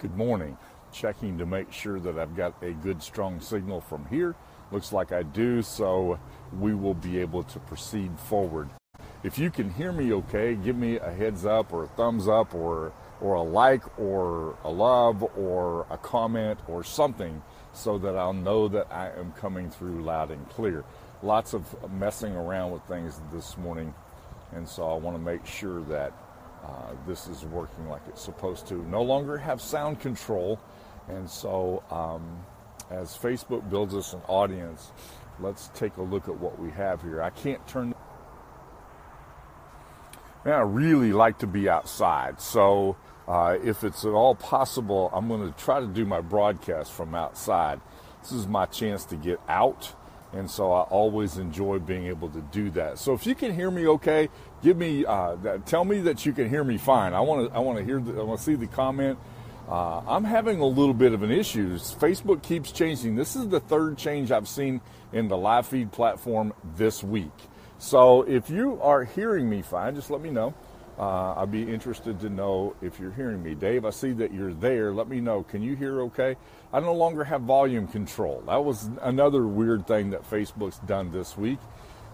Good morning. Checking to make sure that I've got a good strong signal from here. Looks like I do, so we will be able to proceed forward. If you can hear me okay, give me a heads up or a thumbs up or or a like or a love or a comment or something so that I'll know that I am coming through loud and clear. Lots of messing around with things this morning, and so I want to make sure that uh, this is working like it's supposed to. No longer have sound control, and so um, as Facebook builds us an audience, let's take a look at what we have here. I can't turn. Man, I really like to be outside, so uh, if it's at all possible, I'm going to try to do my broadcast from outside. This is my chance to get out, and so I always enjoy being able to do that. So if you can hear me okay, give me uh, tell me that you can hear me fine. I want to I want to hear the, I want to see the comment. Uh, I'm having a little bit of an issue. Facebook keeps changing. This is the third change I've seen in the live feed platform this week. So if you are hearing me fine, just let me know. Uh, I'd be interested to know if you're hearing me. Dave, I see that you're there. Let me know. Can you hear okay? I no longer have volume control. That was another weird thing that Facebook's done this week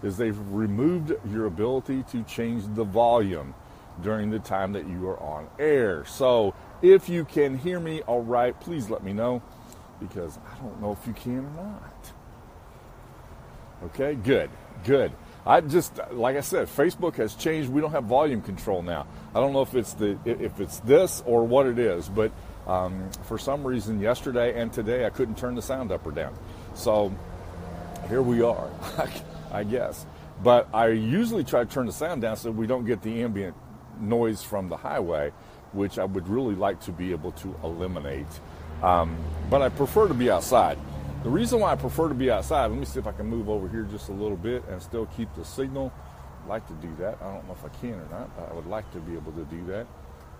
is they've removed your ability to change the volume during the time that you are on air. So if you can hear me all right, please let me know because I don't know if you can or not. Okay, good, good. I just like I said, Facebook has changed. We don't have volume control now. I don't know if it's the if it's this or what it is, but um, for some reason yesterday and today I couldn't turn the sound up or down. So here we are, I guess. But I usually try to turn the sound down so we don't get the ambient noise from the highway, which I would really like to be able to eliminate. Um, but I prefer to be outside. The reason why I prefer to be outside, let me see if I can move over here just a little bit and still keep the signal. I'd like to do that. I don't know if I can or not, but I would like to be able to do that.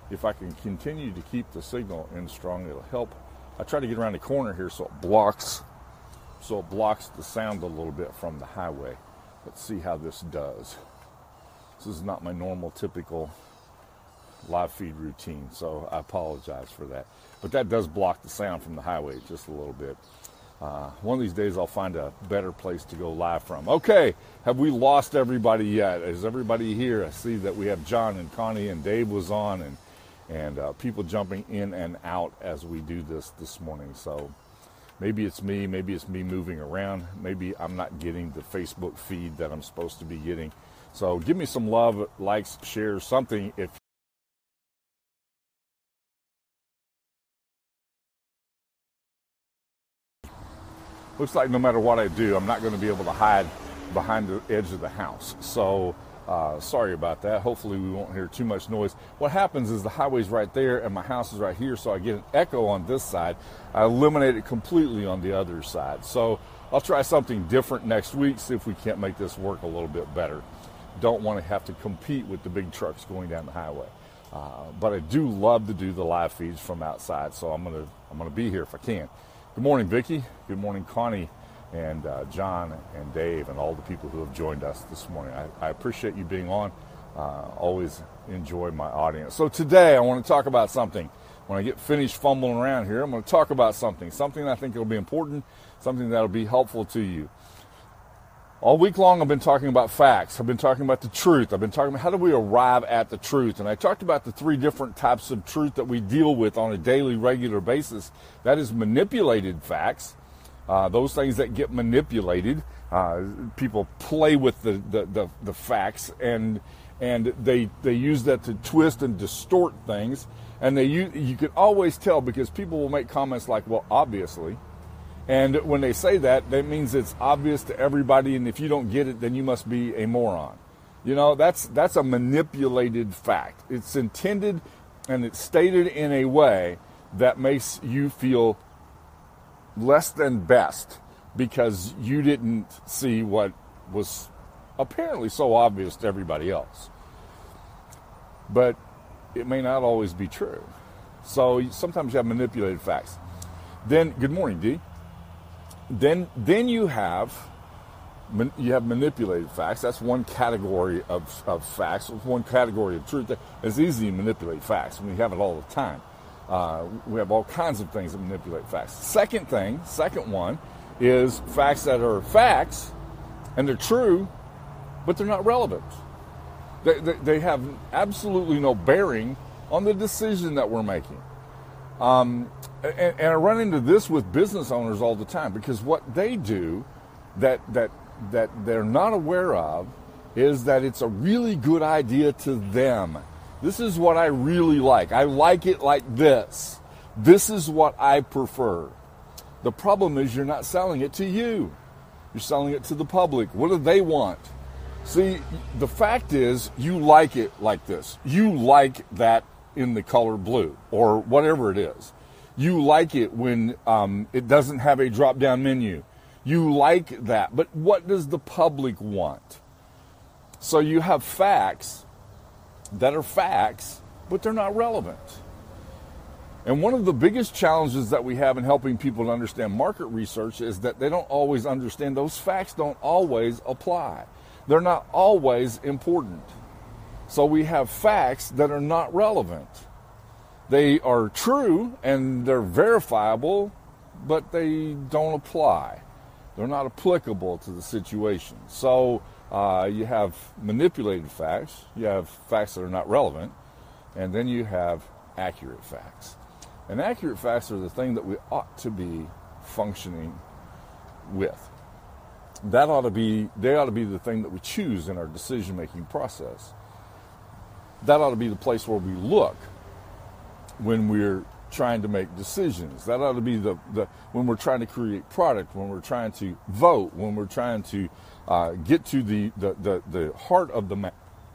If I can continue to keep the signal in strong, it'll help. I try to get around the corner here so it blocks so it blocks the sound a little bit from the highway. Let's see how this does. This is not my normal typical live feed routine, so I apologize for that. But that does block the sound from the highway just a little bit. Uh, one of these days I'll find a better place to go live from. Okay, have we lost everybody yet? Is everybody here? I see that we have John and Connie and Dave was on and and uh, people jumping in and out as we do this this morning. So maybe it's me, maybe it's me moving around, maybe I'm not getting the Facebook feed that I'm supposed to be getting. So give me some love, likes, shares, something if looks like no matter what I do, I'm not going to be able to hide behind the edge of the house. So uh, sorry about that. Hopefully, we won't hear too much noise. What happens is the highway's right there and my house is right here, so I get an echo on this side. I eliminate it completely on the other side. So I'll try something different next week, see if we can't make this work a little bit better. Don't want to have to compete with the big trucks going down the highway. Uh, but I do love to do the live feeds from outside, so I'm gonna I'm gonna be here if I can. Good morning, Vicki. Good morning, Connie, and uh, John and Dave, and all the people who have joined us this morning. I, I appreciate you being on. Uh, always enjoy my audience. So today I want to talk about something. When I get finished fumbling around here, I'm going to talk about something. Something I think will be important. Something that'll be helpful to you. All week long, I've been talking about facts. I've been talking about the truth. I've been talking about how do we arrive at the truth. And I talked about the three different types of truth that we deal with on a daily, regular basis. That is manipulated facts, uh, those things that get manipulated. Uh, people play with the, the, the, the facts and, and they, they use that to twist and distort things. And they, you, you can always tell because people will make comments like, well, obviously. And when they say that, that means it's obvious to everybody, and if you don't get it, then you must be a moron. You know, that's that's a manipulated fact. It's intended and it's stated in a way that makes you feel less than best because you didn't see what was apparently so obvious to everybody else. But it may not always be true. So sometimes you have manipulated facts. Then, good morning, Dee then then you have you have manipulated facts. That's one category of, of facts, one category of truth. It's easy to manipulate facts. We have it all the time. Uh, we have all kinds of things that manipulate facts. Second thing, second one, is facts that are facts and they're true, but they're not relevant. They, they, they have absolutely no bearing on the decision that we're making. Um, and, and I run into this with business owners all the time because what they do that that that they're not aware of is that it's a really good idea to them. This is what I really like. I like it like this. This is what I prefer. The problem is you're not selling it to you. You're selling it to the public. What do they want? See, the fact is you like it like this. You like that in the color blue or whatever it is. You like it when um, it doesn't have a drop down menu. You like that. But what does the public want? So you have facts that are facts, but they're not relevant. And one of the biggest challenges that we have in helping people to understand market research is that they don't always understand those facts don't always apply. They're not always important. So we have facts that are not relevant. They are true and they're verifiable, but they don't apply. They're not applicable to the situation. So uh, you have manipulated facts, you have facts that are not relevant, and then you have accurate facts. And accurate facts are the thing that we ought to be functioning with. That ought to be they ought to be the thing that we choose in our decision making process. That ought to be the place where we look when we're trying to make decisions. That ought to be the, the when we're trying to create product, when we're trying to vote, when we're trying to uh, get to the, the, the, the heart of the.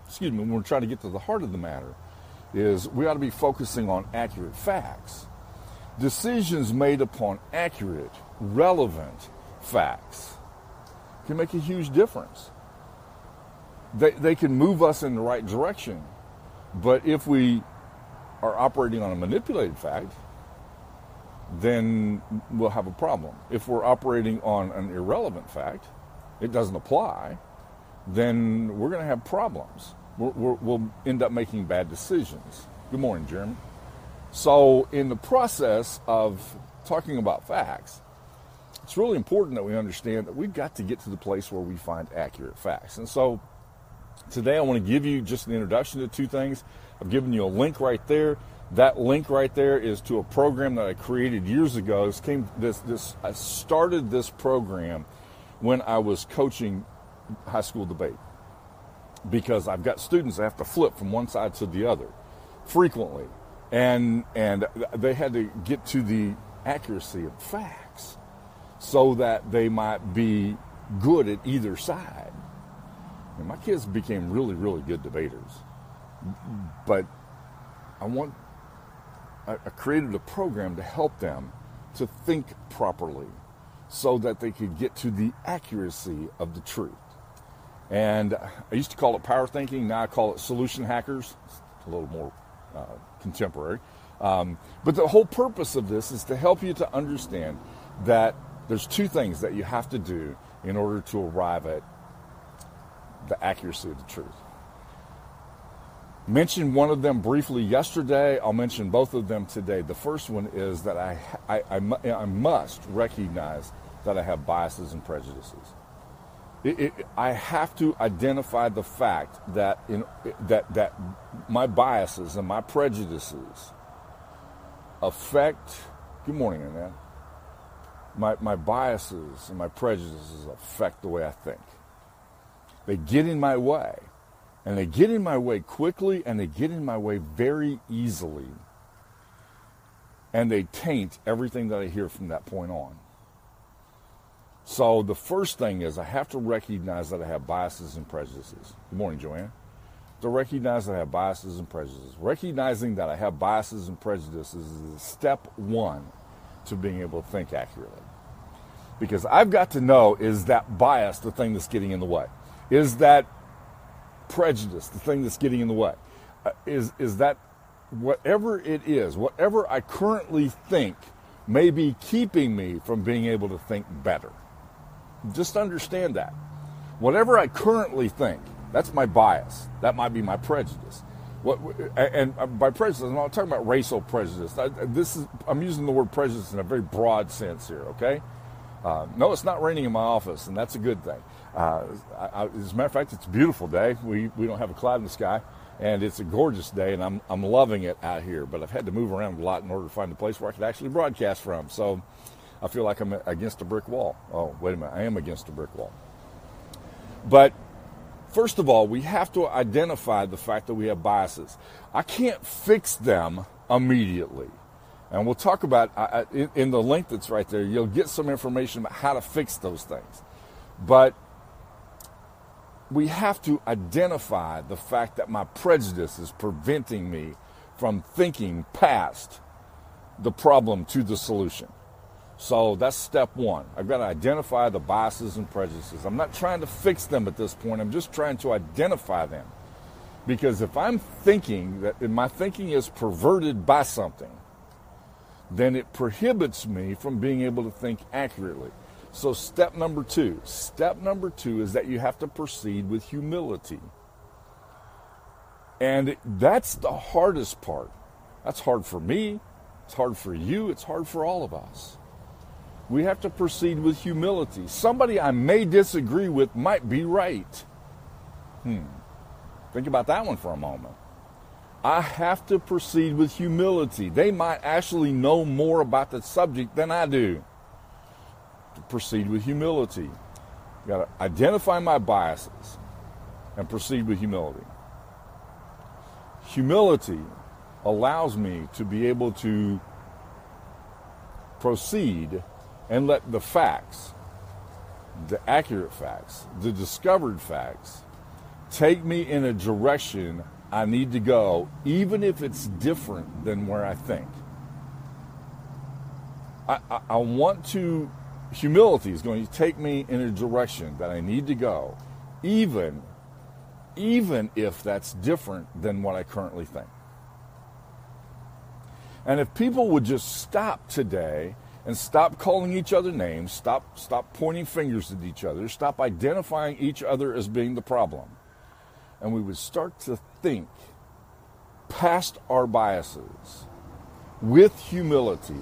Excuse me, when we're trying to get to the heart of the matter, is we ought to be focusing on accurate facts. Decisions made upon accurate, relevant facts can make a huge difference. They, they can move us in the right direction. But if we are operating on a manipulated fact, then we'll have a problem. If we're operating on an irrelevant fact, it doesn't apply, then we're going to have problems. we will end up making bad decisions. Good morning, Jeremy. So, in the process of talking about facts, it's really important that we understand that we've got to get to the place where we find accurate facts. And so, today I want to give you just an introduction to two things. I've given you a link right there. That link right there is to a program that I created years ago. This came this this I started this program when I was coaching high school debate because I've got students that have to flip from one side to the other frequently, and and they had to get to the accuracy of facts so that they might be good at either side. And my kids became really really good debaters but I want, I, I created a program to help them to think properly so that they could get to the accuracy of the truth. And I used to call it power thinking, now I call it solution hackers. It's a little more uh, contemporary. Um, but the whole purpose of this is to help you to understand that there's two things that you have to do in order to arrive at the accuracy of the truth. Mentioned one of them briefly yesterday. I'll mention both of them today. The first one is that I, I, I, I must recognize that I have biases and prejudices. It, it, I have to identify the fact that in, that that my biases and my prejudices affect. Good morning, man. My my biases and my prejudices affect the way I think. They get in my way. And they get in my way quickly and they get in my way very easily. And they taint everything that I hear from that point on. So the first thing is I have to recognize that I have biases and prejudices. Good morning, Joanne. To recognize that I have biases and prejudices. Recognizing that I have biases and prejudices is step one to being able to think accurately. Because I've got to know is that bias the thing that's getting in the way? Is that prejudice, the thing that's getting in the way, uh, is, is that whatever it is, whatever I currently think may be keeping me from being able to think better. Just understand that. Whatever I currently think, that's my bias. That might be my prejudice. What, and by prejudice, I'm not talking about racial prejudice. I, this is I'm using the word prejudice in a very broad sense here. Okay. Uh, no, it's not raining in my office, and that's a good thing. Uh, I, as a matter of fact, it's a beautiful day. We we don't have a cloud in the sky, and it's a gorgeous day, and I'm I'm loving it out here. But I've had to move around a lot in order to find a place where I could actually broadcast from. So I feel like I'm against a brick wall. Oh, wait a minute, I am against a brick wall. But first of all, we have to identify the fact that we have biases. I can't fix them immediately. And we'll talk about in the link that's right there, you'll get some information about how to fix those things. But we have to identify the fact that my prejudice is preventing me from thinking past the problem to the solution. So that's step one. I've got to identify the biases and prejudices. I'm not trying to fix them at this point, I'm just trying to identify them. Because if I'm thinking that my thinking is perverted by something, then it prohibits me from being able to think accurately. So, step number two step number two is that you have to proceed with humility. And that's the hardest part. That's hard for me, it's hard for you, it's hard for all of us. We have to proceed with humility. Somebody I may disagree with might be right. Hmm. Think about that one for a moment. I have to proceed with humility. They might actually know more about the subject than I do. To proceed with humility. I've got to identify my biases and proceed with humility. Humility allows me to be able to proceed and let the facts, the accurate facts, the discovered facts, take me in a direction I need to go, even if it's different than where I think. I, I, I, want to, humility is going to take me in a direction that I need to go, even, even if that's different than what I currently think. And if people would just stop today and stop calling each other names, stop, stop pointing fingers at each other, stop identifying each other as being the problem. And we would start to think past our biases with humility,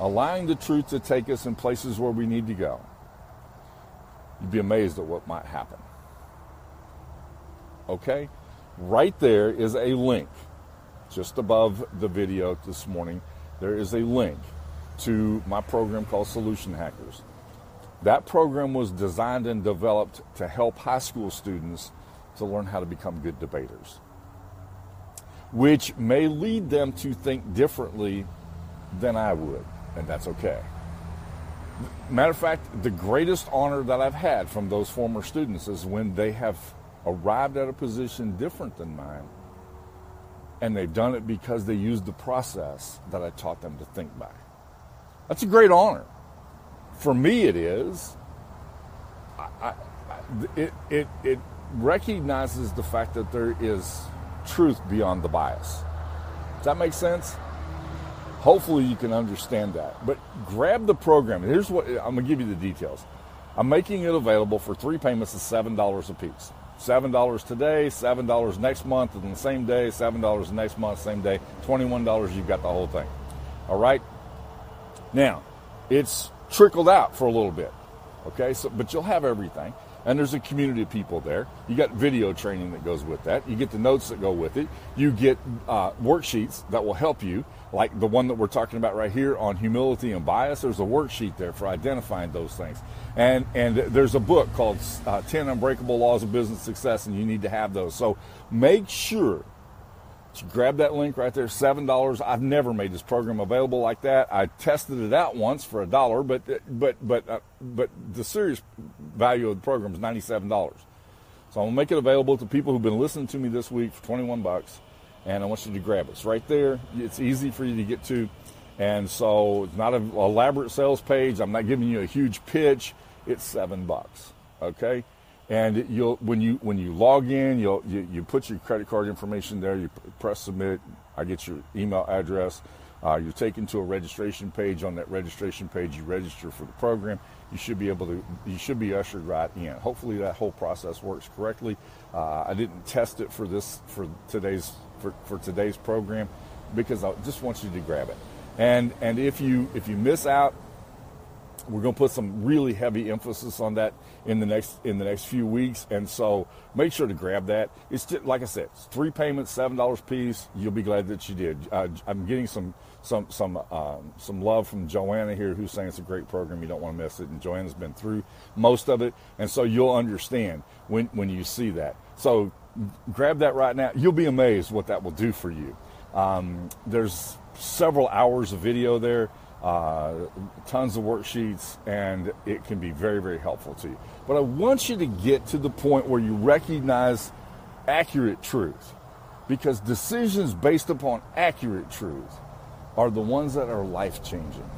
allowing the truth to take us in places where we need to go. You'd be amazed at what might happen. Okay? Right there is a link just above the video this morning. There is a link to my program called Solution Hackers. That program was designed and developed to help high school students to learn how to become good debaters, which may lead them to think differently than I would, and that's okay. Matter of fact, the greatest honor that I've had from those former students is when they have arrived at a position different than mine, and they've done it because they used the process that I taught them to think by. That's a great honor. For me, it is. I, I, it, it, it recognizes the fact that there is truth beyond the bias. Does that make sense? Hopefully, you can understand that. But grab the program. Here's what I'm going to give you the details. I'm making it available for three payments of $7 a piece. $7 today, $7 next month, and the same day, $7 next month, same day, $21, you've got the whole thing. All right? Now, it's trickled out for a little bit, okay? So, but you'll have everything, and there's a community of people there. You got video training that goes with that. You get the notes that go with it. You get uh, worksheets that will help you, like the one that we're talking about right here on humility and bias. There's a worksheet there for identifying those things, and and there's a book called uh, 10 Unbreakable Laws of Business Success, and you need to have those. So make sure so grab that link right there, seven dollars. I've never made this program available like that. I tested it out once for a dollar, but but but uh, but the serious value of the program is ninety-seven dollars. So I'm gonna make it available to people who've been listening to me this week for twenty-one bucks, and I want you to grab it. It's right there. It's easy for you to get to, and so it's not an elaborate sales page. I'm not giving you a huge pitch. It's seven bucks. Okay and you'll when you when you log in you'll you, you put your credit card information there you press submit i get your email address uh, you're taken to a registration page on that registration page you register for the program you should be able to you should be ushered right in hopefully that whole process works correctly uh, i didn't test it for this for today's for, for today's program because I just want you to grab it. And and if you if you miss out, we're going to put some really heavy emphasis on that in the next in the next few weeks, and so make sure to grab that. It's just, like I said, three payments, seven dollars piece. You'll be glad that you did. Uh, I'm getting some some some um, some love from Joanna here, who's saying it's a great program. You don't want to miss it, and Joanna's been through most of it, and so you'll understand when when you see that. So grab that right now. You'll be amazed what that will do for you. Um, there's several hours of video there, uh, tons of worksheets, and it can be very, very helpful to you. But I want you to get to the point where you recognize accurate truth because decisions based upon accurate truth are the ones that are life changing.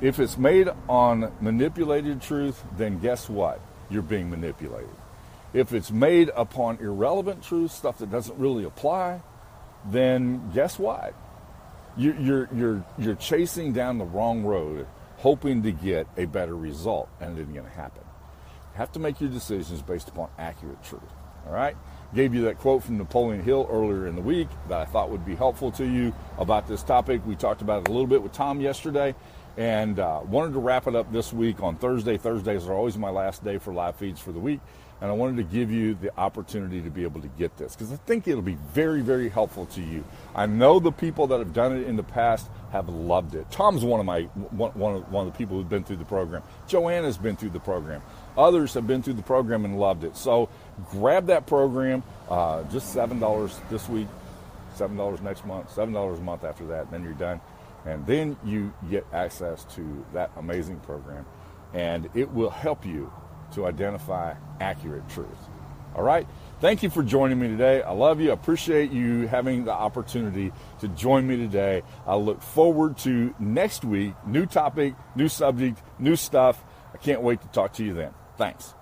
If it's made on manipulated truth, then guess what? You're being manipulated. If it's made upon irrelevant truth, stuff that doesn't really apply, then guess what? You're, you're, you're, you're chasing down the wrong road, hoping to get a better result, and it isn't going to happen. You have to make your decisions based upon accurate truth. All right? Gave you that quote from Napoleon Hill earlier in the week that I thought would be helpful to you about this topic. We talked about it a little bit with Tom yesterday and uh, wanted to wrap it up this week on Thursday. Thursdays are always my last day for live feeds for the week and I wanted to give you the opportunity to be able to get this because I think it'll be very, very helpful to you. I know the people that have done it in the past have loved it. Tom's one of my one, one of, one of the people who've been through the program. Joanna's been through the program. Others have been through the program and loved it. So grab that program. Uh, just seven dollars this week, seven dollars next month, seven dollars a month after that. And Then you're done, and then you get access to that amazing program, and it will help you to identify accurate truth. All right? Thank you for joining me today. I love you. I appreciate you having the opportunity to join me today. I look forward to next week. New topic, new subject, new stuff. I can't wait to talk to you then. Thanks.